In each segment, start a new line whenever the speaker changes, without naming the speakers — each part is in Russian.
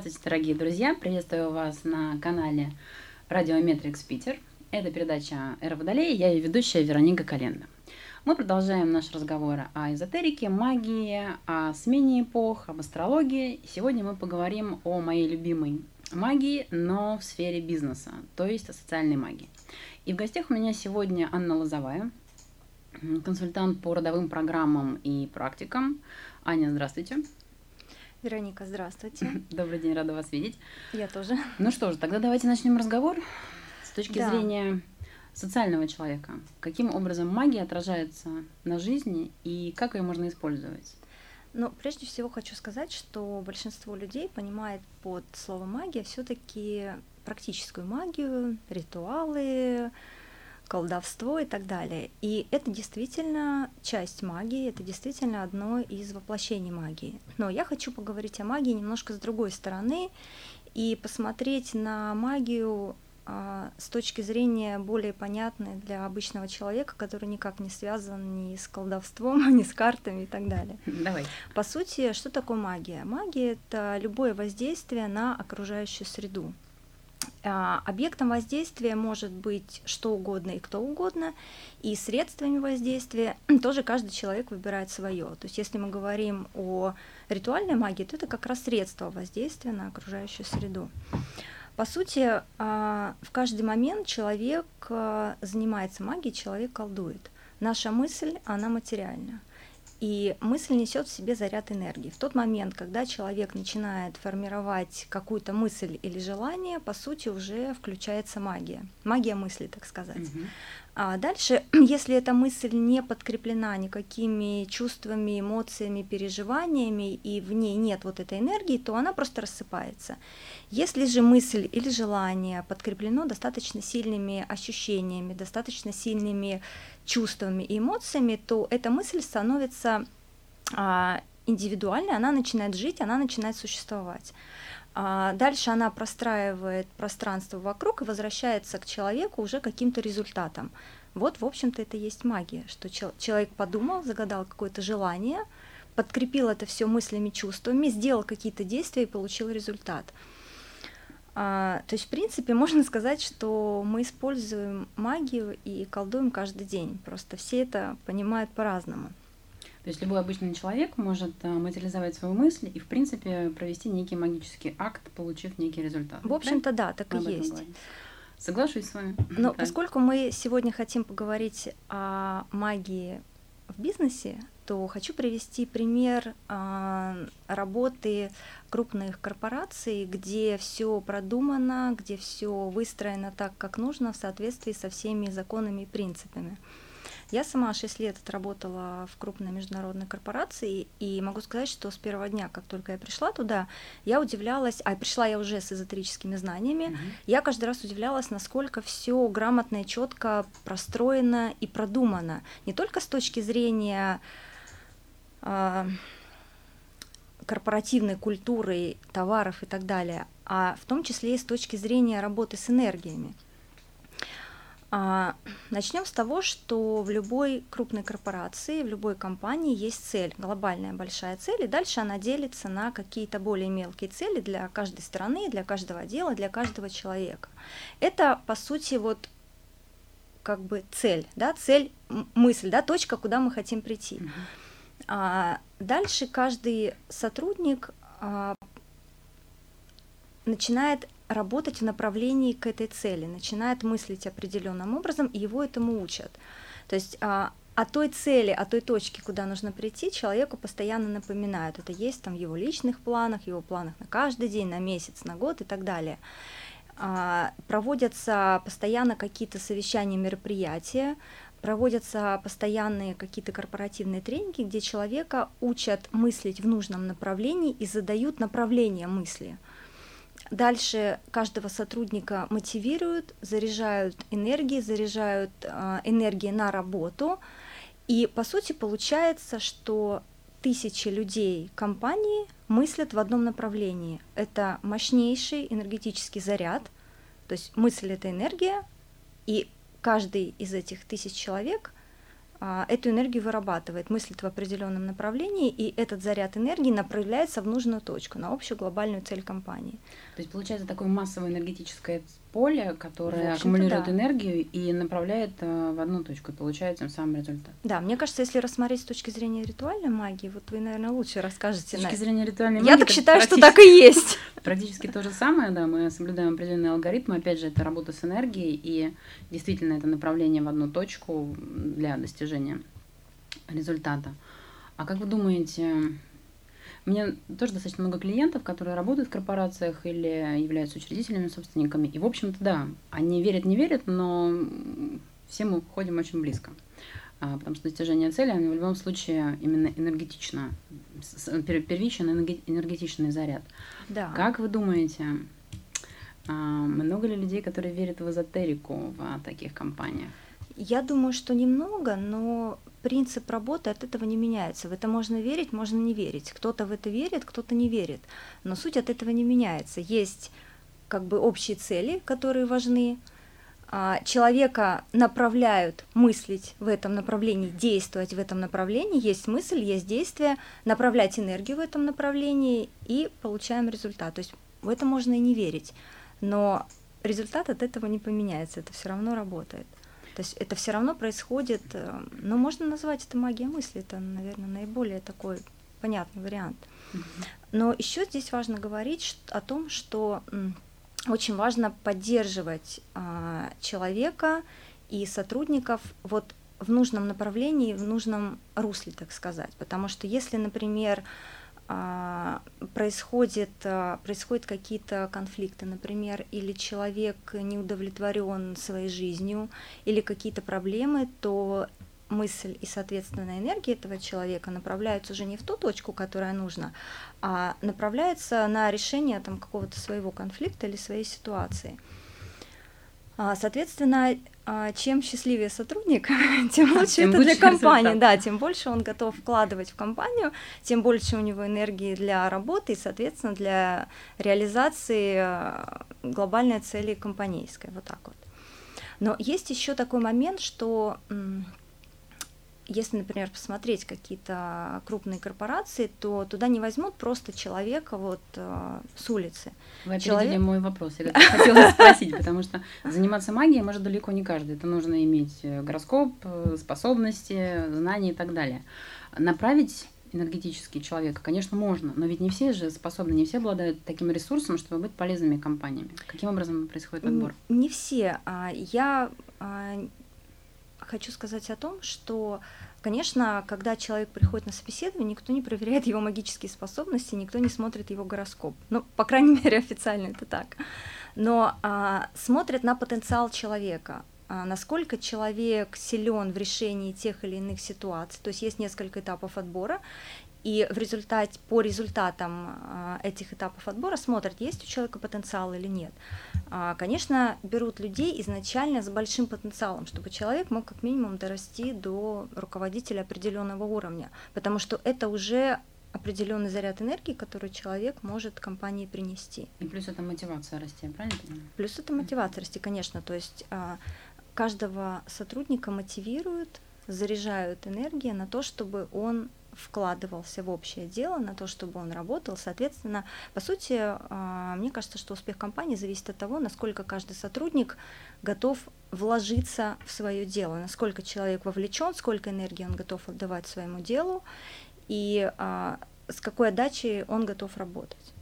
Здравствуйте, дорогие друзья! Приветствую вас на канале Радиометрикс Питер. Это передача «Эра Водолея», я ее ведущая Вероника Календа. Мы продолжаем наш разговор о эзотерике, магии, о смене эпох, об астрологии. Сегодня мы поговорим о моей любимой магии, но в сфере бизнеса, то есть о социальной магии. И в гостях у меня сегодня Анна Лозовая, консультант по родовым программам и практикам. Аня, здравствуйте.
Вероника, здравствуйте.
Добрый день, рада вас видеть.
Я тоже.
Ну что ж, тогда давайте начнем разговор с точки да. зрения социального человека. Каким образом магия отражается на жизни и как ее можно использовать?
Ну, прежде всего хочу сказать, что большинство людей понимает под словом магия все-таки практическую магию, ритуалы, колдовство и так далее. И это действительно часть магии, это действительно одно из воплощений магии. Но я хочу поговорить о магии немножко с другой стороны и посмотреть на магию а, с точки зрения более понятной для обычного человека, который никак не связан ни с колдовством, ни с картами и так далее.
Давай.
По сути, что такое магия? Магия — это любое воздействие на окружающую среду. А, объектом воздействия может быть что угодно и кто угодно, и средствами воздействия тоже каждый человек выбирает свое. То есть если мы говорим о ритуальной магии, то это как раз средство воздействия на окружающую среду. По сути, а, в каждый момент человек а, занимается магией, человек колдует. Наша мысль, она материальна. И мысль несет в себе заряд энергии. В тот момент, когда человек начинает формировать какую-то мысль или желание, по сути, уже включается магия. Магия мысли, так сказать. Mm-hmm. А дальше, если эта мысль не подкреплена никакими чувствами, эмоциями, переживаниями, и в ней нет вот этой энергии, то она просто рассыпается. Если же мысль или желание подкреплено достаточно сильными ощущениями, достаточно сильными чувствами и эмоциями, то эта мысль становится а, индивидуальной, она начинает жить, она начинает существовать. А дальше она простраивает пространство вокруг и возвращается к человеку уже каким-то результатом. Вот, в общем-то, это и есть магия, что человек подумал, загадал какое-то желание, подкрепил это все мыслями, чувствами, сделал какие-то действия и получил результат. А, то есть, в принципе, можно сказать, что мы используем магию и колдуем каждый день. Просто все это понимают по-разному.
То есть любой обычный человек может а, материализовать свою мысль и, в принципе, провести некий магический акт, получив некий результат.
В общем-то, да, так мы и есть. Говорим.
Соглашусь с вами.
Но да. поскольку мы сегодня хотим поговорить о магии в бизнесе, то хочу привести пример э, работы крупных корпораций, где все продумано, где все выстроено так, как нужно, в соответствии со всеми законами и принципами. Я сама 6 лет отработала в крупной международной корпорации, и могу сказать, что с первого дня, как только я пришла туда, я удивлялась, а пришла я уже с эзотерическими знаниями, mm-hmm. я каждый раз удивлялась, насколько все грамотно и четко простроено и продумано. Не только с точки зрения корпоративной культуры, товаров и так далее, а в том числе и с точки зрения работы с энергиями. А, начнем с того, что в любой крупной корпорации, в любой компании есть цель, глобальная большая цель, и дальше она делится на какие-то более мелкие цели для каждой страны, для каждого дела, для каждого человека. Это, по сути, вот как бы цель, да, цель, мысль, да, точка, куда мы хотим прийти. Mm-hmm. А, дальше каждый сотрудник а, начинает работать в направлении к этой цели, начинает мыслить определенным образом, и его этому учат. То есть а, о той цели, о той точке, куда нужно прийти, человеку постоянно напоминают. Это есть там в его личных планах, его планах на каждый день, на месяц, на год и так далее. А, проводятся постоянно какие-то совещания, мероприятия, проводятся постоянные какие-то корпоративные тренинги, где человека учат мыслить в нужном направлении и задают направление мысли. Дальше каждого сотрудника мотивируют, заряжают энергией, заряжают э, энергией на работу. И по сути получается, что тысячи людей компании мыслят в одном направлении. Это мощнейший энергетический заряд, то есть мысль это энергия, и каждый из этих тысяч человек а, эту энергию вырабатывает, мыслит в определенном направлении, и этот заряд энергии направляется в нужную точку, на общую глобальную цель компании.
То есть получается такое массовое энергетическое поле, которое аккумулирует да. энергию и направляет э, в одну точку, и получает тем самым результат.
Да, мне кажется, если рассмотреть с точки зрения ритуальной магии, вот вы, наверное, лучше расскажете.
С точки зрения ритуальной
магии. Я так считаю, что так и есть.
Практически то же самое, да, мы соблюдаем определенные алгоритмы, опять же, это работа с энергией, и действительно это направление в одну точку для достижения результата. А как вы думаете, у меня тоже достаточно много клиентов, которые работают в корпорациях или являются учредителями, собственниками. И, в общем-то, да, они верят, не верят, но все мы ходим очень близко. А, потому что достижение цели, оно в любом случае именно энергетично, первичен энергетичный заряд.
Да.
Как вы думаете, а, много ли людей, которые верят в эзотерику в таких компаниях?
Я думаю, что немного, но принцип работы от этого не меняется. В это можно верить, можно не верить. Кто-то в это верит, кто-то не верит. Но суть от этого не меняется. Есть как бы общие цели, которые важны. А, человека направляют мыслить в этом направлении, действовать в этом направлении. Есть мысль, есть действие, направлять энергию в этом направлении и получаем результат. То есть в это можно и не верить. Но результат от этого не поменяется, это все равно работает. То есть это все равно происходит, э, но можно назвать это магия мысли, это, наверное, наиболее такой понятный вариант. Но еще здесь важно говорить о том, что очень важно поддерживать а, человека и сотрудников вот в нужном направлении, в нужном русле, так сказать. Потому что если, например, происходит, а, происходят какие-то конфликты, например, или человек не удовлетворен своей жизнью, или какие-то проблемы, то мысль и, соответственно, энергия этого человека направляются уже не в ту точку, которая нужна, а направляются на решение там, какого-то своего конфликта или своей ситуации. А, соответственно, а, чем счастливее сотрудник, тем лучше тем это для компании, да, тем больше он готов вкладывать в компанию, тем больше у него энергии для работы и, соответственно, для реализации а, глобальной цели компанейской, вот так вот. Но есть еще такой момент, что если, например, посмотреть какие-то крупные корпорации, то туда не возьмут просто человека вот э, с улицы.
Вы Человек... мой вопрос. Я хотела спросить, потому что заниматься магией может далеко не каждый. Это нужно иметь э, гороскоп, э, способности, знания и так далее. Направить энергетический человека, конечно, можно, но ведь не все же способны, не все обладают таким ресурсом, чтобы быть полезными компаниями. Каким образом происходит отбор?
Не все. А, я а, хочу сказать о том, что, конечно, когда человек приходит на собеседование, никто не проверяет его магические способности, никто не смотрит его гороскоп. Ну, по крайней мере, официально это так. Но а, смотрят на потенциал человека а, насколько человек силен в решении тех или иных ситуаций. То есть есть несколько этапов отбора, и в результате, по результатам а, этих этапов отбора смотрят, есть у человека потенциал или нет. А, конечно, берут людей изначально с большим потенциалом, чтобы человек мог как минимум дорасти до руководителя определенного уровня, потому что это уже определенный заряд энергии, который человек может компании принести.
И плюс это мотивация расти, правильно?
Плюс это мотивация расти, конечно. То есть а, каждого сотрудника мотивируют, заряжают энергией на то, чтобы он вкладывался в общее дело, на то, чтобы он работал. Соответственно, по сути, а, мне кажется, что успех компании зависит от того, насколько каждый сотрудник готов вложиться в свое дело, насколько человек вовлечен, сколько энергии он готов отдавать своему делу и а, с какой отдачей он готов работать.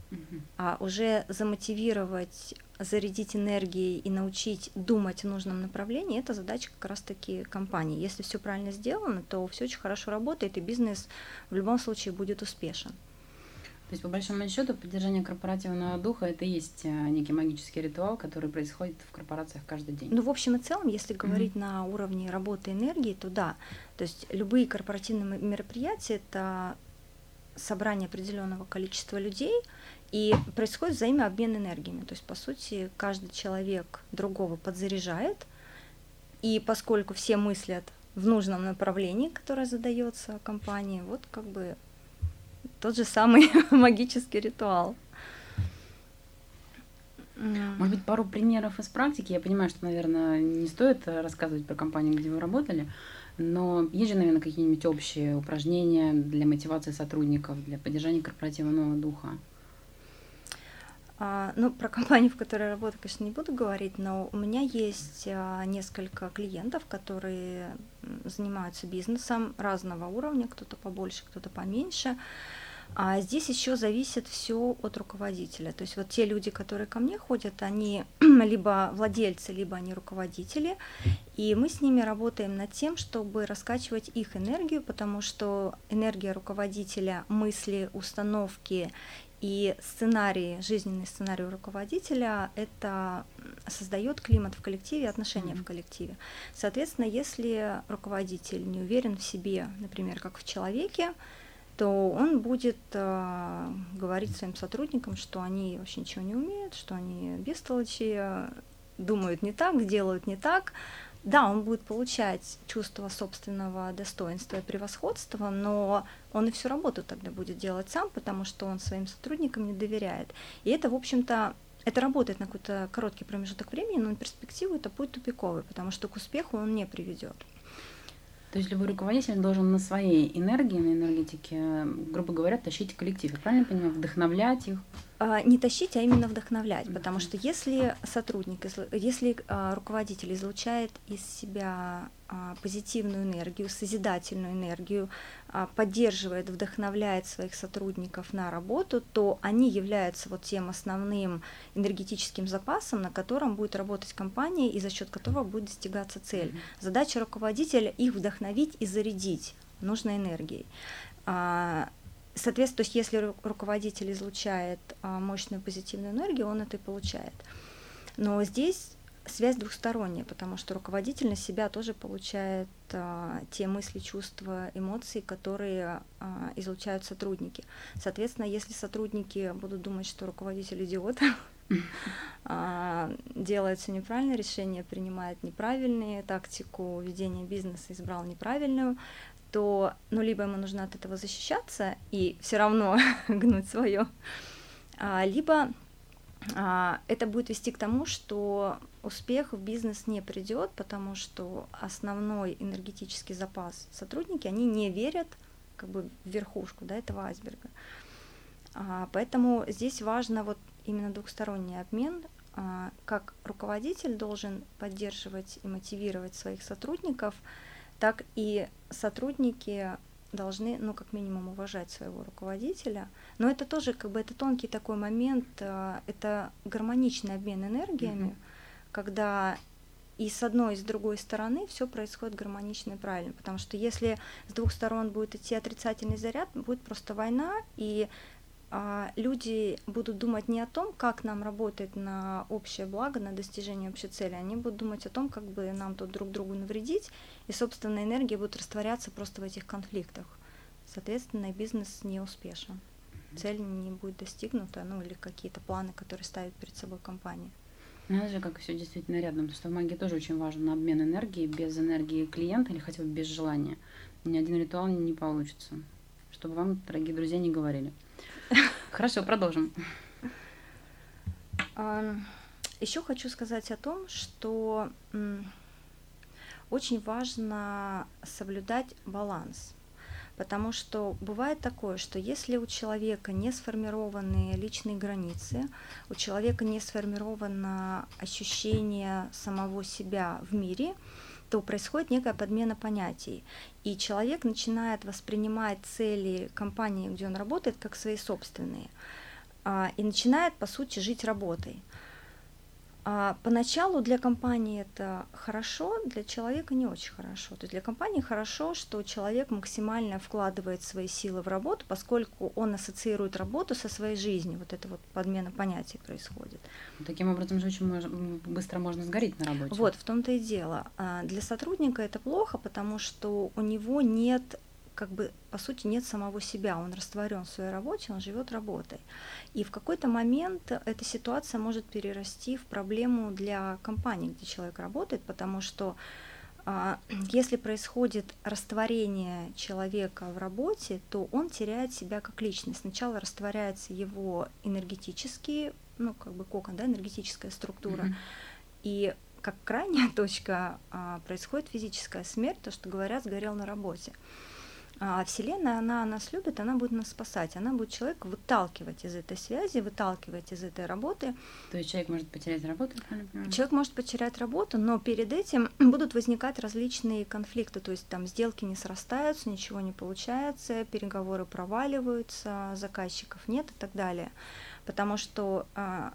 А уже замотивировать зарядить энергией и научить думать в нужном направлении, это задача как раз-таки компании. Если все правильно сделано, то все очень хорошо работает, и бизнес в любом случае будет успешен.
То есть, по большому счету, поддержание корпоративного духа это и есть э, некий магический ритуал, который происходит в корпорациях каждый день.
Ну, в общем и целом, если говорить mm-hmm. на уровне работы энергии, то да. То есть любые корпоративные мероприятия это собрание определенного количества людей, и происходит взаимообмен энергиями. То есть, по сути, каждый человек другого подзаряжает, и поскольку все мыслят в нужном направлении, которое задается компании, вот как бы тот же самый магический ритуал.
Может быть, пару примеров из практики. Я понимаю, что, наверное, не стоит рассказывать про компанию, где вы работали, но есть же, наверное, какие-нибудь общие упражнения для мотивации сотрудников, для поддержания корпоративного духа.
А, ну, про компанию, в которой я работаю, конечно, не буду говорить, но у меня есть а, несколько клиентов, которые занимаются бизнесом разного уровня, кто-то побольше, кто-то поменьше. А здесь еще зависит все от руководителя. То есть вот те люди, которые ко мне ходят, они либо владельцы, либо они руководители, и мы с ними работаем над тем, чтобы раскачивать их энергию, потому что энергия руководителя, мысли, установки и сценарий, жизненный сценарий руководителя, это создает климат в коллективе, отношения mm-hmm. в коллективе. Соответственно, если руководитель не уверен в себе, например, как в человеке, то он будет э, говорить своим сотрудникам, что они вообще ничего не умеют, что они бестолочи, думают не так, делают не так, да, он будет получать чувство собственного достоинства и превосходства, но он и всю работу тогда будет делать сам, потому что он своим сотрудникам не доверяет. И это, в общем-то, это работает на какой-то короткий промежуток времени, но на перспективу это будет тупиковый, потому что к успеху он не приведет.
То есть любой руководитель должен на своей энергии, на энергетике, грубо говоря, тащить коллектив. Я правильно понимаю? Вдохновлять их?
А, не тащить, а именно вдохновлять, потому что если сотрудник, если а, руководитель излучает из себя а, позитивную энергию, созидательную энергию, поддерживает, вдохновляет своих сотрудников на работу, то они являются вот тем основным энергетическим запасом, на котором будет работать компания и за счет которого будет достигаться цель. Задача руководителя их вдохновить и зарядить нужной энергией. Соответственно, то есть если руководитель излучает а, мощную позитивную энергию, он это и получает. Но здесь связь двухсторонняя, потому что руководитель на себя тоже получает а, те мысли, чувства, эмоции, которые а, излучают сотрудники. Соответственно, если сотрудники будут думать, что руководитель идиот, а, делает все неправильное решение, принимает неправильные тактику ведения бизнеса, избрал неправильную, то ну, либо ему нужно от этого защищаться и все равно гнуть свое, а, либо а, это будет вести к тому, что успех в бизнес не придет, потому что основной энергетический запас сотрудники, они не верят как бы в верхушку да, этого айсберга. А, поэтому здесь важно вот именно двухсторонний обмен, а, как руководитель должен поддерживать и мотивировать своих сотрудников – так и сотрудники должны, ну, как минимум, уважать своего руководителя. Но это тоже, как бы, это тонкий такой момент, э, это гармоничный обмен энергиями, mm-hmm. когда и с одной, и с другой стороны все происходит гармонично и правильно. Потому что если с двух сторон будет идти отрицательный заряд, будет просто война, и люди будут думать не о том, как нам работать на общее благо, на достижение общей цели, они будут думать о том, как бы нам тут друг другу навредить, и собственная энергия будет растворяться просто в этих конфликтах. Соответственно, бизнес не успешен. Цель не будет достигнута, ну или какие-то планы, которые ставит перед собой компания.
Надо ну, же, как все действительно рядом, потому что в магии тоже очень важен обмен энергии, без энергии клиента или хотя бы без желания. Ни один ритуал не получится. Чтобы вам, дорогие друзья, не говорили. Хорошо, продолжим.
Еще хочу сказать о том, что очень важно соблюдать баланс. Потому что бывает такое, что если у человека не сформированы личные границы, у человека не сформировано ощущение самого себя в мире, то происходит некая подмена понятий. И человек начинает воспринимать цели компании, где он работает, как свои собственные. А, и начинает, по сути, жить работой. А поначалу для компании это хорошо, для человека не очень хорошо. То есть для компании хорошо, что человек максимально вкладывает свои силы в работу, поскольку он ассоциирует работу со своей жизнью. Вот это вот подмена понятий происходит.
Таким образом же очень быстро можно сгореть на работе.
Вот, в том-то и дело. А для сотрудника это плохо, потому что у него нет как бы, по сути, нет самого себя, он растворен в своей работе, он живет работой. И в какой-то момент эта ситуация может перерасти в проблему для компании, где человек работает, потому что а, если происходит растворение человека в работе, то он теряет себя как личность. Сначала растворяется его энергетический ну, как бы кокон, да, энергетическая структура. Mm-hmm. И как крайняя точка а, происходит физическая смерть, то, что говорят, сгорел на работе. А Вселенная, она нас любит, она будет нас спасать, она будет человека выталкивать из этой связи, выталкивать из этой работы.
То есть человек может потерять работу?
Человек может потерять работу, но перед этим будут возникать различные конфликты, то есть там сделки не срастаются, ничего не получается, переговоры проваливаются, заказчиков нет и так далее. Потому что а,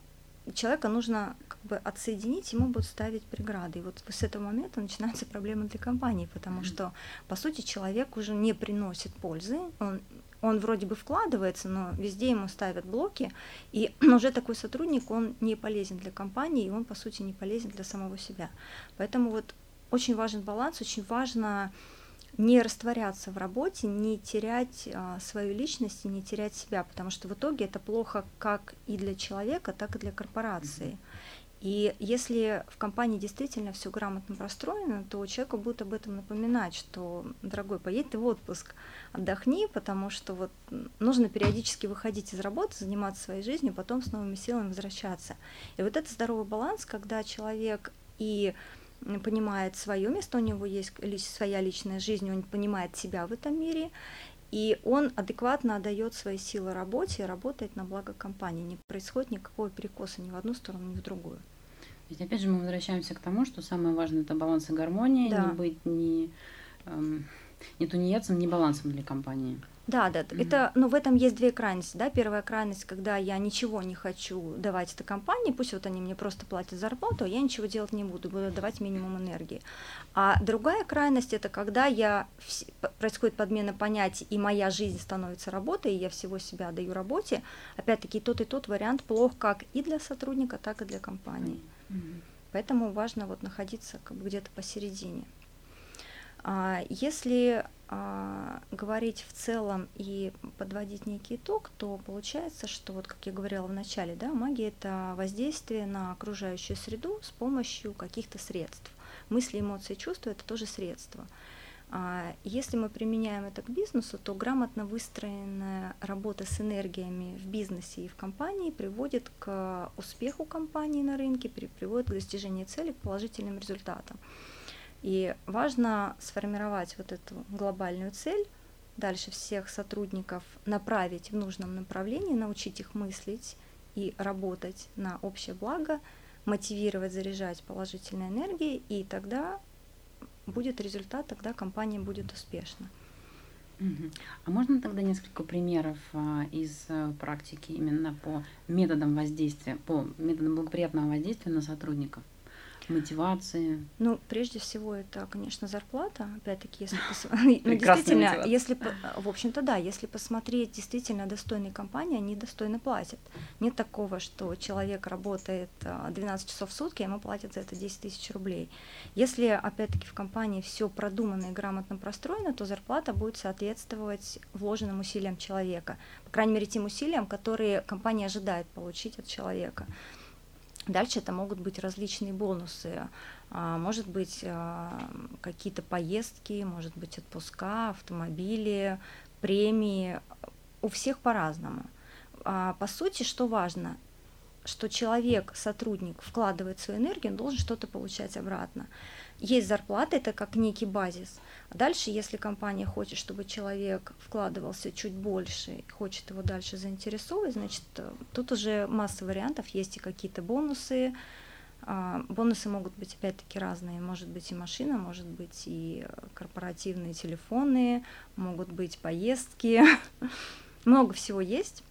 человека нужно как бы отсоединить, ему будут ставить преграды. И вот с этого момента начинаются проблемы для компании, потому mm-hmm. что, по сути, человек уже не приносит пользы, он, он вроде бы вкладывается, но везде ему ставят блоки, и уже такой сотрудник, он не полезен для компании, и он, по сути, не полезен для самого себя. Поэтому вот очень важен баланс, очень важно не растворяться в работе, не терять а, свою личность и не терять себя, потому что в итоге это плохо как и для человека, так и для корпорации. И если в компании действительно все грамотно простроено, то человеку будет об этом напоминать, что, дорогой, поедь ты в отпуск, отдохни, потому что вот нужно периодически выходить из работы, заниматься своей жизнью, потом с новыми силами возвращаться. И вот это здоровый баланс, когда человек и понимает свое место, у него есть своя личная жизнь, он понимает себя в этом мире, и он адекватно отдает свои силы работе и работает на благо компании. Не происходит никакого перекоса ни в одну сторону, ни в другую.
Ведь опять же мы возвращаемся к тому, что самое важное это баланс и гармония, да. не быть ни, эм, ни тунеядцем, ни балансом для компании.
Да, да, mm-hmm. это, но в этом есть две крайности, да, первая крайность, когда я ничего не хочу давать этой компании, пусть вот они мне просто платят зарплату, а я ничего делать не буду, буду давать минимум энергии. А другая крайность это когда я происходит подмена понятий и моя жизнь становится работой, и я всего себя даю работе. Опять-таки тот и тот вариант плох как и для сотрудника, так и для компании. Mm-hmm. Поэтому важно вот находиться как бы где-то посередине. А если а, говорить в целом и подводить некий итог, то получается, что вот как я говорила в начале, да, магия это воздействие на окружающую среду с помощью каких-то средств. Мысли, эмоции, чувства это тоже средства. А, если мы применяем это к бизнесу, то грамотно выстроенная работа с энергиями в бизнесе и в компании приводит к успеху компании на рынке, приводит к достижению цели, к положительным результатам. И важно сформировать вот эту глобальную цель, дальше всех сотрудников направить в нужном направлении, научить их мыслить и работать на общее благо, мотивировать, заряжать положительной энергией, и тогда будет результат, тогда компания будет успешна.
А можно тогда несколько примеров а, из а, практики именно по методам воздействия, по методам благоприятного воздействия на сотрудников? Мотивации?
Ну, прежде всего, это, конечно, зарплата. Опять-таки, если посмотреть, ну, действительно, если, в общем-то, да, если посмотреть действительно достойные компании, они достойно платят. Нет такого, что человек работает 12 а, часов в сутки, а ему платят за это 10 тысяч рублей. Если, опять-таки, в компании все продумано и грамотно простроено, то зарплата будет соответствовать вложенным усилиям человека. По крайней мере, тем усилиям, которые компания ожидает получить от человека. Дальше это могут быть различные бонусы, а, может быть а, какие-то поездки, может быть отпуска, автомобили, премии, у всех по-разному. А, по сути, что важно, что человек, сотрудник вкладывает свою энергию, он должен что-то получать обратно. Есть зарплата, это как некий базис. А дальше, если компания хочет, чтобы человек вкладывался чуть больше, хочет его дальше заинтересовывать, значит, э, тут уже масса вариантов, есть и какие-то бонусы. А, бонусы могут быть опять-таки разные. Может быть и машина, может быть и корпоративные телефоны, могут быть поездки. Много всего есть.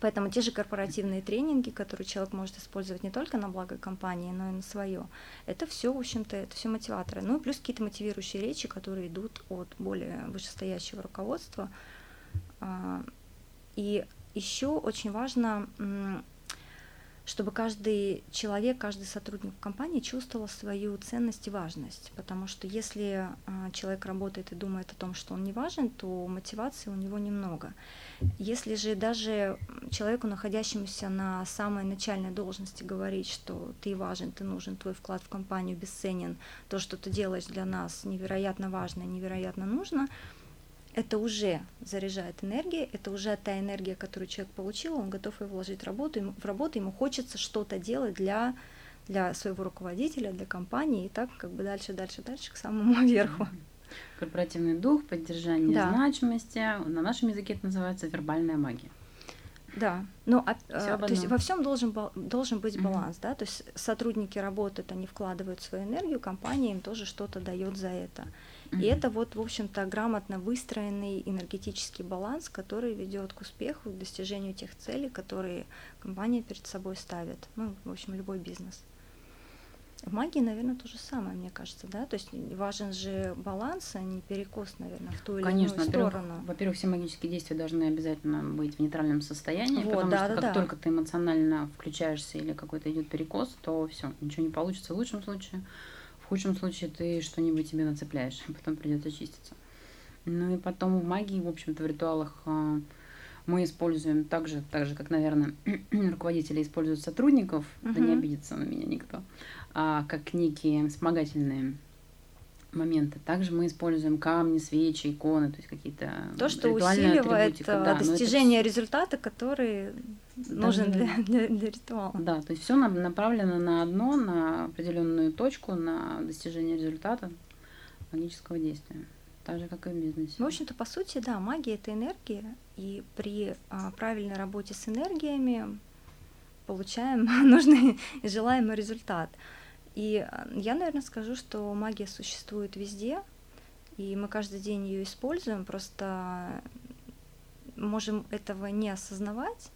Поэтому те же корпоративные тренинги, которые человек может использовать не только на благо компании, но и на свое, это все, в общем-то, это все мотиваторы. Ну и плюс какие-то мотивирующие речи, которые идут от более вышестоящего руководства. А, и еще очень важно чтобы каждый человек, каждый сотрудник в компании чувствовал свою ценность и важность. Потому что если а, человек работает и думает о том, что он не важен, то мотивации у него немного. Если же даже человеку, находящемуся на самой начальной должности, говорить, что ты важен, ты нужен, твой вклад в компанию бесценен, то, что ты делаешь для нас, невероятно важно, невероятно нужно, это уже заряжает энергией, это уже та энергия, которую человек получил, он готов ее вложить в работу, в работу ему хочется что-то делать для, для своего руководителя, для компании, и так как бы дальше, дальше, дальше к самому верху.
Корпоративный дух, поддержание да. значимости, на нашем языке это называется вербальная магия.
Да, но а, а, то есть во всем должен, должен быть баланс, mm-hmm. да, то есть сотрудники работают, они вкладывают свою энергию, компания им тоже что-то дает за это. Mm-hmm. И это вот, в общем-то, грамотно выстроенный энергетический баланс, который ведет к успеху, к достижению тех целей, которые компания перед собой ставит. Ну, в общем, любой бизнес. В магии, наверное, то же самое, мне кажется, да? То есть важен же баланс, а не перекос, наверное, в ту или
Конечно,
иную сторону.
Во-первых, все магические действия должны обязательно быть в нейтральном состоянии,
вот,
потому
да,
что
да,
как
да.
только ты эмоционально включаешься или какой-то идет перекос, то все, ничего не получится в лучшем случае. В худшем случае ты что-нибудь себе нацепляешь, потом придется чиститься. Ну и потом в магии, в общем-то, в ритуалах а, мы используем так же, так же как, наверное, руководители используют сотрудников, uh-huh. да не обидится на меня никто, а, как некие вспомогательные моменты. Также мы используем камни, свечи, иконы, то есть какие-то
то, что усиливает да, достижение это... результата, который нужен для, для, для ритуала.
Да, то есть все направлено на одно, на определенную точку, на достижение результата магического действия. Так же, как и в бизнесе.
В общем-то, по сути, да, магия это энергия, и при а, правильной работе с энергиями получаем нужный и желаемый результат. И а, я, наверное, скажу, что магия существует везде, и мы каждый день ее используем, просто можем этого не осознавать,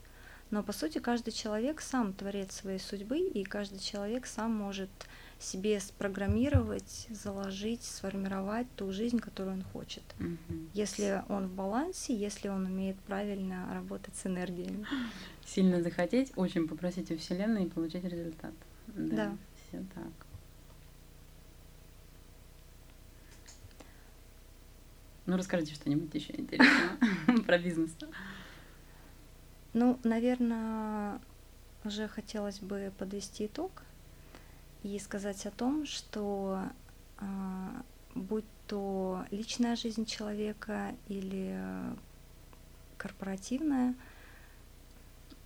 но по сути каждый человек сам творец своей судьбы, и каждый человек сам может себе спрограммировать, заложить, сформировать ту жизнь, которую он хочет.
Угу.
Если он в балансе, если он умеет правильно работать с энергией.
Сильно захотеть, очень попросить у Вселенной и получить результат. Да. да все так. Ну, расскажите что-нибудь еще интересного про бизнес.
Ну, наверное, уже хотелось бы подвести итог и сказать о том, что а, будь то личная жизнь человека или корпоративная,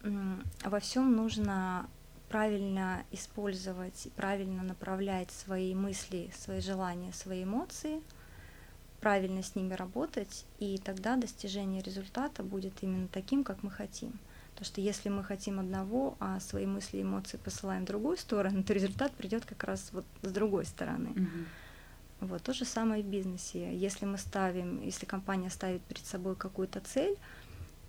во всем нужно правильно использовать, правильно направлять свои мысли, свои желания, свои эмоции, правильно с ними работать, и тогда достижение результата будет именно таким, как мы хотим. Потому что если мы хотим одного, а свои мысли и эмоции посылаем в другую сторону, то результат придет как раз вот с другой стороны.
Mm-hmm.
Вот то же самое в бизнесе. Если мы ставим, если компания ставит перед собой какую-то цель,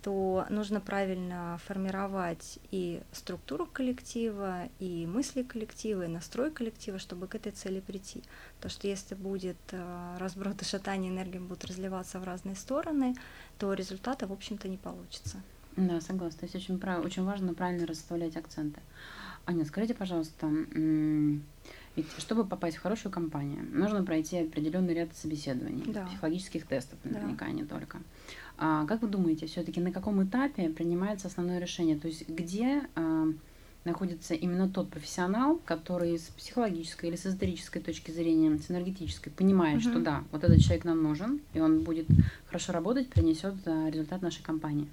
то нужно правильно формировать и структуру коллектива, и мысли коллектива, и настрой коллектива, чтобы к этой цели прийти. То, что если будет э, разброд и шатание, энергии будут разливаться в разные стороны, то результата, в общем-то, не получится.
Да, согласна. То есть очень, прав... очень важно правильно расставлять акценты. Аня, скажите, пожалуйста, ведь чтобы попасть в хорошую компанию, нужно пройти определенный ряд собеседований,
да.
психологических тестов, наверняка,
да.
не только. А как вы думаете, все-таки на каком этапе принимается основное решение? То есть где а, находится именно тот профессионал, который с психологической или с эзотерической точки зрения, с энергетической, понимает, угу. что да, вот этот человек нам нужен, и он будет хорошо работать, принесет а, результат нашей компании?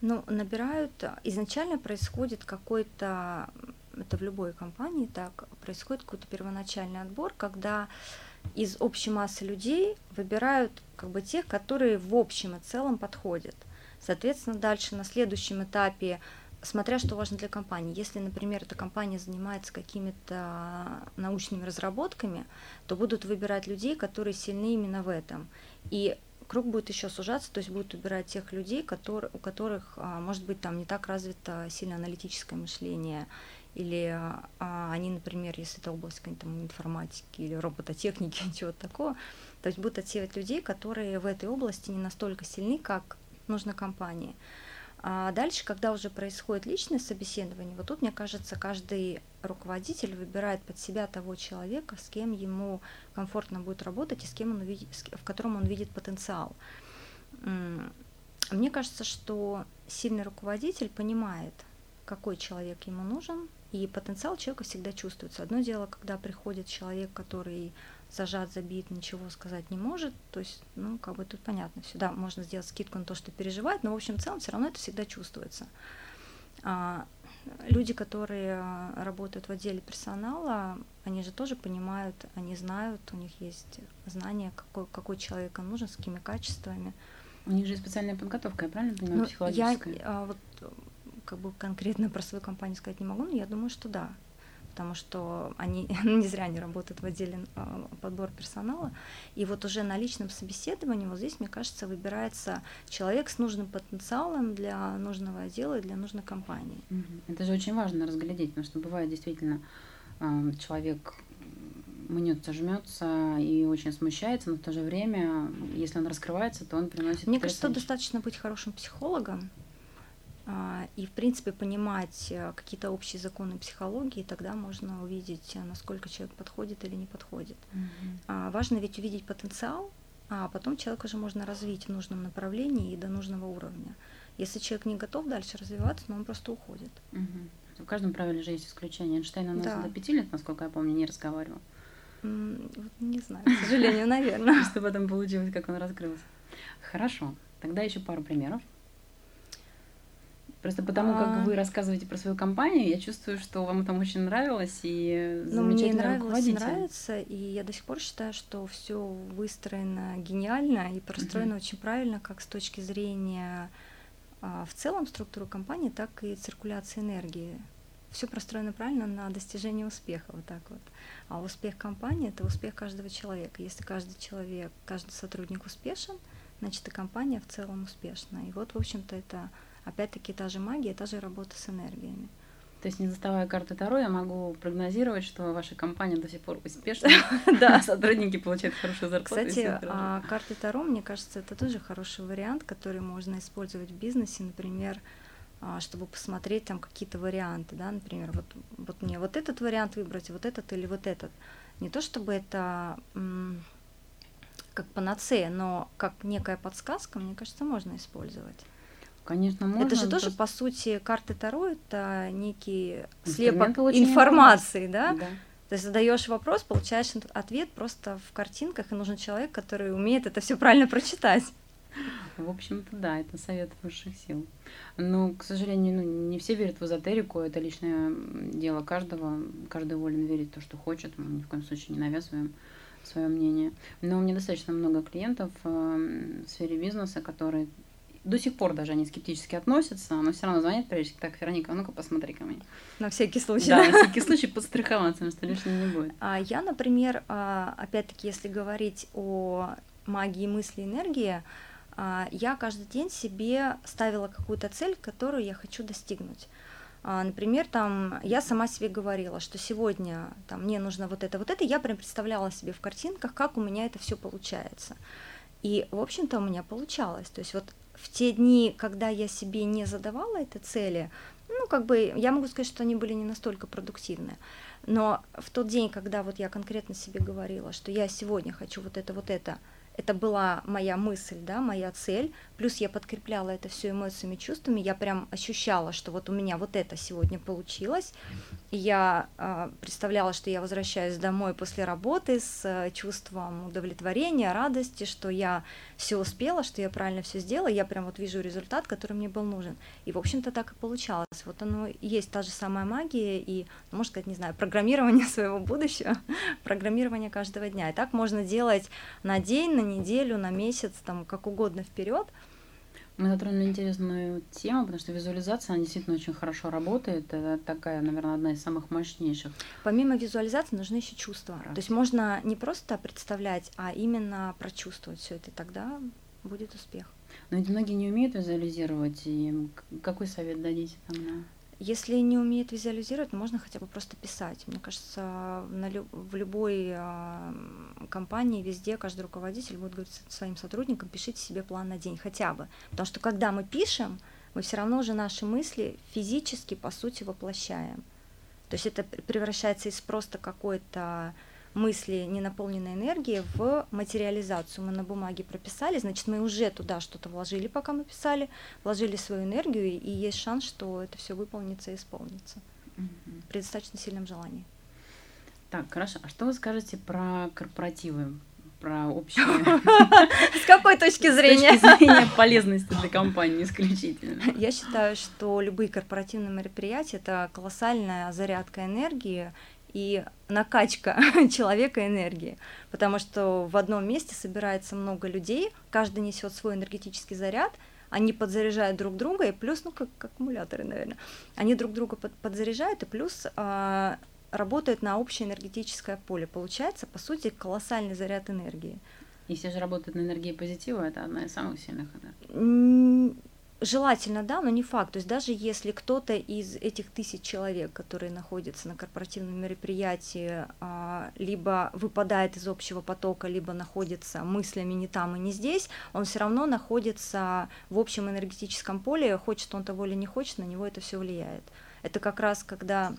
Ну, набирают, изначально происходит какой-то это в любой компании так, происходит какой-то первоначальный отбор, когда из общей массы людей выбирают как бы тех, которые в общем и целом подходят. Соответственно, дальше на следующем этапе, смотря что важно для компании, если, например, эта компания занимается какими-то научными разработками, то будут выбирать людей, которые сильны именно в этом. И круг будет еще сужаться, то есть будут выбирать тех людей, которые, у которых, а, может быть, там не так развито сильно аналитическое мышление, или а, они, например, если это область там, информатики или робототехники, чего-то такого, то есть будут отсеивать людей, которые в этой области не настолько сильны, как нужно компании. А дальше, когда уже происходит личное собеседование, вот тут, мне кажется, каждый руководитель выбирает под себя того человека, с кем ему комфортно будет работать и с кем он увидит, в котором он видит потенциал. Мне кажется, что сильный руководитель понимает, какой человек ему нужен, И потенциал человека всегда чувствуется. Одно дело, когда приходит человек, который зажат, забит, ничего сказать не может, то есть, ну, как бы тут понятно, всегда можно сделать скидку на то, что переживает, но, в общем, в целом все равно это всегда чувствуется. А, люди, которые а, работают в отделе персонала, они же тоже понимают, они знают, у них есть знание, какой, какой человек им нужен, с какими качествами.
У них же специальная подготовка, я правильно понимаю, ну, психологическая?
Я а, вот как бы конкретно про свою компанию сказать не могу, но я думаю, что да. Потому что они не зря не работают в отделе а, подбора персонала. И вот уже на личном собеседовании, вот здесь, мне кажется, выбирается человек с нужным потенциалом для нужного отдела и для нужной компании.
Это же очень важно разглядеть, потому что бывает действительно человек мнется, жмется и очень смущается, но в то же время, если он раскрывается, то он приносит.
Мне кажется, достаточно быть хорошим психологом, и, в принципе, понимать э, какие-то общие законы психологии, тогда можно увидеть, э, насколько человек подходит или не подходит. Mm-hmm. Важно ведь увидеть потенциал, а потом человека уже можно развить в нужном направлении и до нужного уровня. Если человек не готов дальше развиваться, ну он просто уходит.
Угу. В каждом правиле же есть исключение. Эйнштейн у нас да. до пяти лет, насколько я помню, не разговаривал.
Не знаю, к сожалению, наверное.
Просто потом получилось, как он раскрылся. Хорошо. Тогда еще пару примеров. Просто потому, как а. вы рассказываете про свою компанию, я чувствую, что вам там очень нравилось и
ну, мне нравилось, нравится, и я до сих пор считаю, что все выстроено гениально и простроено uh-huh. очень правильно, как с точки зрения а, в целом структуры компании, так и циркуляции энергии. Все простроено правильно на достижение успеха, вот так вот. А успех компании это успех каждого человека. Если каждый человек, каждый сотрудник успешен, значит и компания в целом успешна. И вот, в общем-то, это опять-таки та же магия, та же работа с энергиями.
То есть, не заставая карты Таро, я могу прогнозировать, что ваша компания до сих пор успешна, да, сотрудники получают хорошую зарплату.
Кстати, а карты Таро, мне кажется, это тоже хороший вариант, который можно использовать в бизнесе, например, а, чтобы посмотреть там какие-то варианты, да, например, вот, вот мне вот этот вариант выбрать, вот этот или вот этот. Не то чтобы это как панацея, но как некая подсказка, мне кажется, можно использовать.
Конечно, можно.
Это же тоже, просто... по сути, карты Таро это некий слепок информации, да? да? То есть задаешь вопрос, получаешь ответ просто в картинках, и нужен человек, который умеет это все правильно прочитать.
В общем-то, да, это совет высших сил. Но, к сожалению, ну, не все верят в эзотерику, это личное дело каждого. Каждый волен верить в то, что хочет. Мы ни в коем случае не навязываем свое мнение. Но у меня достаточно много клиентов э, в сфере бизнеса, которые до сих пор даже они скептически относятся, но все равно звонят прежде так, Вероника, ну-ка посмотри ко мне.
На всякий случай.
Да, на всякий случай подстраховаться, что лишнего не будет.
А я, например, а, опять-таки, если говорить о магии мысли, энергии, а, я каждый день себе ставила какую-то цель, которую я хочу достигнуть. А, например, там я сама себе говорила, что сегодня там, мне нужно вот это, вот это, я прям представляла себе в картинках, как у меня это все получается. И, в общем-то, у меня получалось. То есть вот в те дни, когда я себе не задавала этой цели, ну, как бы, я могу сказать, что они были не настолько продуктивны. Но в тот день, когда вот я конкретно себе говорила, что я сегодня хочу вот это, вот это, это была моя мысль, да, моя цель, плюс я подкрепляла это все эмоциями, чувствами, я прям ощущала, что вот у меня вот это сегодня получилось, и я э, представляла, что я возвращаюсь домой после работы с э, чувством удовлетворения, радости, что я все успела, что я правильно все сделала, я прям вот вижу результат, который мне был нужен, и в общем-то так и получалось, вот оно есть та же самая магия и, ну, можно сказать, не знаю, программирование своего будущего, программирование каждого дня, и так можно делать на день, на неделю, на месяц, там, как угодно вперед.
Мы затронули интересную тему, потому что визуализация, она действительно очень хорошо работает. Это такая, наверное, одна из самых мощнейших.
Помимо визуализации нужны еще чувства. Раз. То есть можно не просто представлять, а именно прочувствовать все это, и тогда будет успех.
Но ведь многие не умеют визуализировать. И какой совет дадите там на
если не умеет визуализировать, можно хотя бы просто писать. Мне кажется, в любой компании, везде, каждый руководитель будет говорить своим сотрудникам, пишите себе план на день хотя бы. Потому что когда мы пишем, мы все равно уже наши мысли физически, по сути, воплощаем. То есть это превращается из просто какой-то мысли, не наполненной энергии, в материализацию. Мы на бумаге прописали, значит, мы уже туда что-то вложили, пока мы писали, вложили свою энергию, и есть шанс, что это все выполнится и исполнится. при достаточно сильном желании.
Так, хорошо. А что вы скажете про корпоративы? Про общее...
С какой точки зрения?
С точки зрения полезности для компании исключительно.
Я считаю, что любые корпоративные мероприятия – это колоссальная зарядка энергии и накачка человека энергии, потому что в одном месте собирается много людей, каждый несет свой энергетический заряд, они подзаряжают друг друга, и плюс, ну, как, как аккумуляторы, наверное, они друг друга под, подзаряжают, и плюс а, работают на общее энергетическое поле. Получается, по сути, колоссальный заряд энергии.
И все же работают на энергии позитива, это одна из самых сильных, да?
Желательно, да, но не факт. То есть даже если кто-то из этих тысяч человек, которые находятся на корпоративном мероприятии, а, либо выпадает из общего потока, либо находится мыслями не там и не здесь, он все равно находится в общем энергетическом поле, хочет он того или не хочет, на него это все влияет. Это как раз когда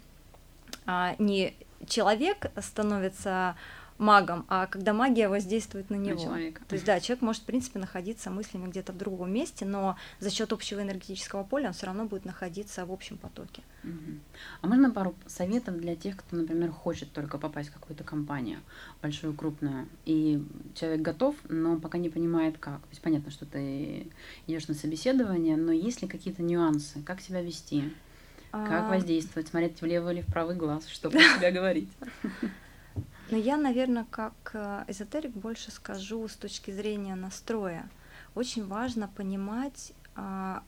а, не человек становится магом, а когда магия воздействует на него. На человека. То есть, да, человек может, в принципе, находиться мыслями где-то в другом месте, но за счет общего энергетического поля он все равно будет находиться в общем потоке.
Угу. А можно пару советов для тех, кто, например, хочет только попасть в какую-то компанию, большую, крупную, и человек готов, но пока не понимает как. То есть понятно, что ты идешь на собеседование, но есть ли какие-то нюансы, как себя вести? Как а. воздействовать, смотреть в левый или в правый глаз, что про себя говорить?
Но я, наверное, как э, эзотерик больше скажу с точки зрения настроя. Очень важно понимать, а,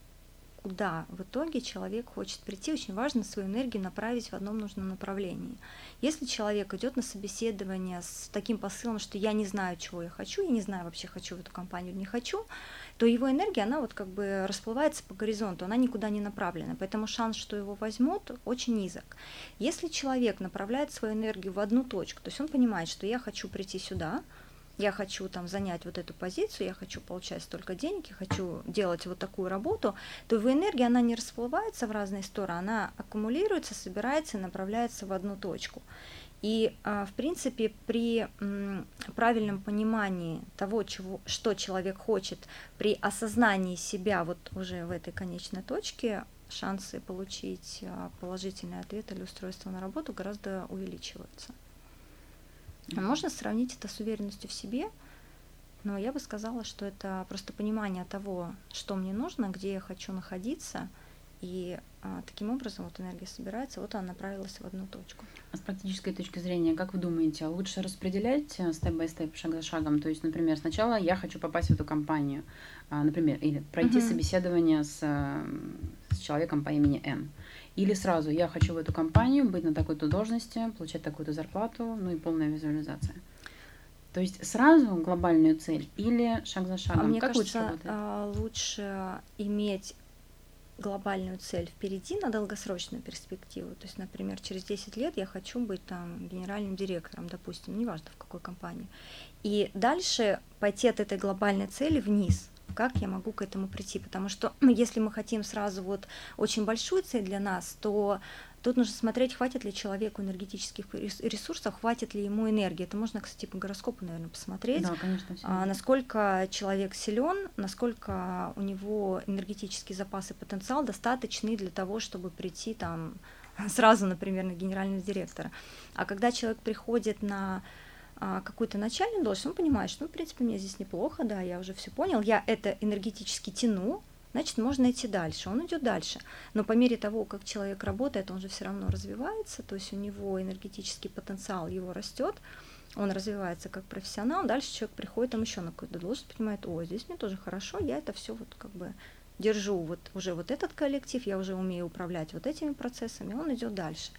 куда в итоге человек хочет прийти. Очень важно свою энергию направить в одном нужном направлении. Если человек идет на собеседование с таким посылом, что я не знаю, чего я хочу, я не знаю вообще, хочу в эту компанию, не хочу, то его энергия, она вот как бы расплывается по горизонту, она никуда не направлена, поэтому шанс, что его возьмут, очень низок. Если человек направляет свою энергию в одну точку, то есть он понимает, что я хочу прийти сюда, я хочу там занять вот эту позицию, я хочу получать столько денег, я хочу делать вот такую работу, то его энергия, она не расплывается в разные стороны, она аккумулируется, собирается и направляется в одну точку. И, а, в принципе, при правильном понимании того, чего, что человек хочет, при осознании себя вот уже в этой конечной точке, шансы получить а, положительный ответ или устройство на работу гораздо увеличиваются. Можно сравнить это с уверенностью в себе, но я бы сказала, что это просто понимание того, что мне нужно, где я хочу находиться – и а, таким образом вот энергия собирается, вот она направилась в одну точку.
А с практической точки зрения, как вы думаете, лучше распределять степ-бай-степ, шаг за шагом? То есть, например, сначала я хочу попасть в эту компанию, а, например, или пройти uh-huh. собеседование с, с человеком по имени Н. Или сразу я хочу в эту компанию, быть на такой-то должности, получать такую-то зарплату, ну и полная визуализация. То есть сразу глобальную цель или шаг за шагом? А
мне как кажется, лучше, а, лучше иметь глобальную цель впереди на долгосрочную перспективу. То есть, например, через 10 лет я хочу быть там генеральным директором, допустим, неважно в какой компании. И дальше пойти от этой глобальной цели вниз. Как я могу к этому прийти? Потому что если мы хотим сразу вот очень большую цель для нас, то Тут нужно смотреть, хватит ли человеку энергетических ресурсов, хватит ли ему энергии. Это можно, кстати, по гороскопу, наверное, посмотреть.
Да, конечно.
А, насколько человек силен, насколько у него энергетический запас и потенциал достаточны для того, чтобы прийти там сразу, например, на генерального директора. А когда человек приходит на а, какую-то начальную должность, он понимает, что, ну, в принципе, мне здесь неплохо, да, я уже все понял, я это энергетически тяну, значит, можно идти дальше. Он идет дальше. Но по мере того, как человек работает, он же все равно развивается, то есть у него энергетический потенциал его растет, он развивается как профессионал, дальше человек приходит там еще на какую-то должность, понимает, о, здесь мне тоже хорошо, я это все вот как бы держу вот уже вот этот коллектив, я уже умею управлять вот этими процессами, он идет дальше.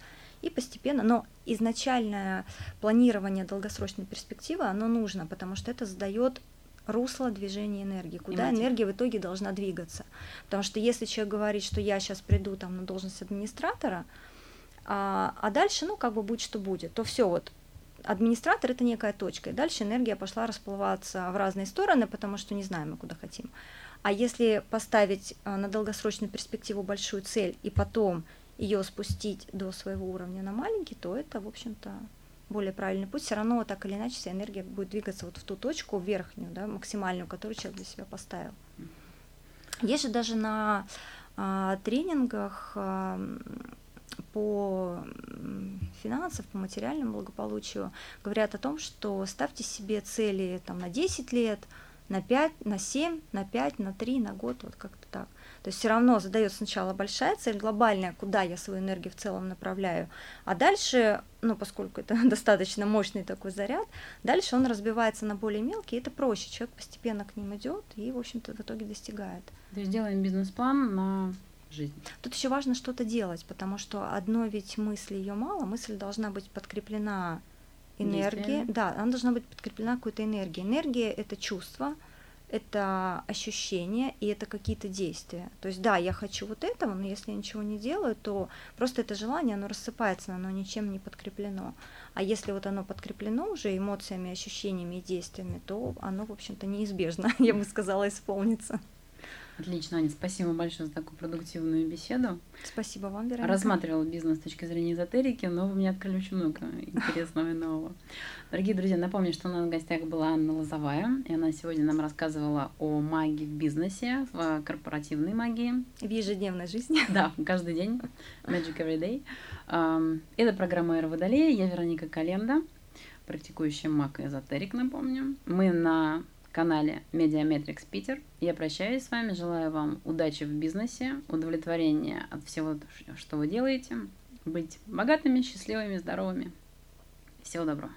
И постепенно, но изначальное планирование долгосрочной перспективы, оно нужно, потому что это задает русло движения энергии, куда Понимаете. энергия в итоге должна двигаться. Потому что если человек говорит, что я сейчас приду там на должность администратора, а, а дальше, ну, как бы будет, что будет, то все вот администратор это некая точка, и дальше энергия пошла расплываться в разные стороны, потому что не знаем мы, куда хотим. А если поставить а, на долгосрочную перспективу большую цель и потом ее спустить до своего уровня на маленький, то это, в общем-то, более правильный путь, все равно так или иначе вся энергия будет двигаться вот в ту точку верхнюю, да, максимальную, которую человек для себя поставил. Есть же даже на а, тренингах а, по финансам, по материальному благополучию говорят о том, что ставьте себе цели там, на 10 лет, на 5, на 7, на 5, на 3, на год, вот как-то так. То есть все равно задается сначала большая цель, глобальная, куда я свою энергию в целом направляю, а дальше, ну, поскольку это достаточно мощный такой заряд, дальше он разбивается на более мелкие, это проще, человек постепенно к ним идет и, в общем-то, в итоге достигает.
То есть делаем бизнес-план на жизнь.
Тут еще важно что-то делать, потому что одной ведь мысли ее мало, мысль должна быть подкреплена энергией, да, она должна быть подкреплена какой-то энергией. Энергия это чувство, это ощущения и это какие-то действия. То есть, да, я хочу вот этого, но если я ничего не делаю, то просто это желание, оно рассыпается, оно ничем не подкреплено. А если вот оно подкреплено уже эмоциями, ощущениями и действиями, то оно, в общем-то, неизбежно, я бы сказала, исполнится.
Отлично, Аня, спасибо большое за такую продуктивную беседу.
Спасибо вам, Вероника.
Рассматривала бизнес с точки зрения эзотерики, но вы мне открыли очень много интересного и нового. Дорогие друзья, напомню, что у нас в гостях была Анна Лозовая, и она сегодня нам рассказывала о магии в бизнесе, в корпоративной магии.
В ежедневной жизни.
Да, каждый день. Magic Every Day. Это программа «Эра Водолея». Я Вероника Календа, практикующая маг и эзотерик, напомню. Мы на канале Медиаметрикс Питер. Я прощаюсь с вами, желаю вам удачи в бизнесе, удовлетворения от всего, что вы делаете, быть богатыми, счастливыми, здоровыми. Всего доброго.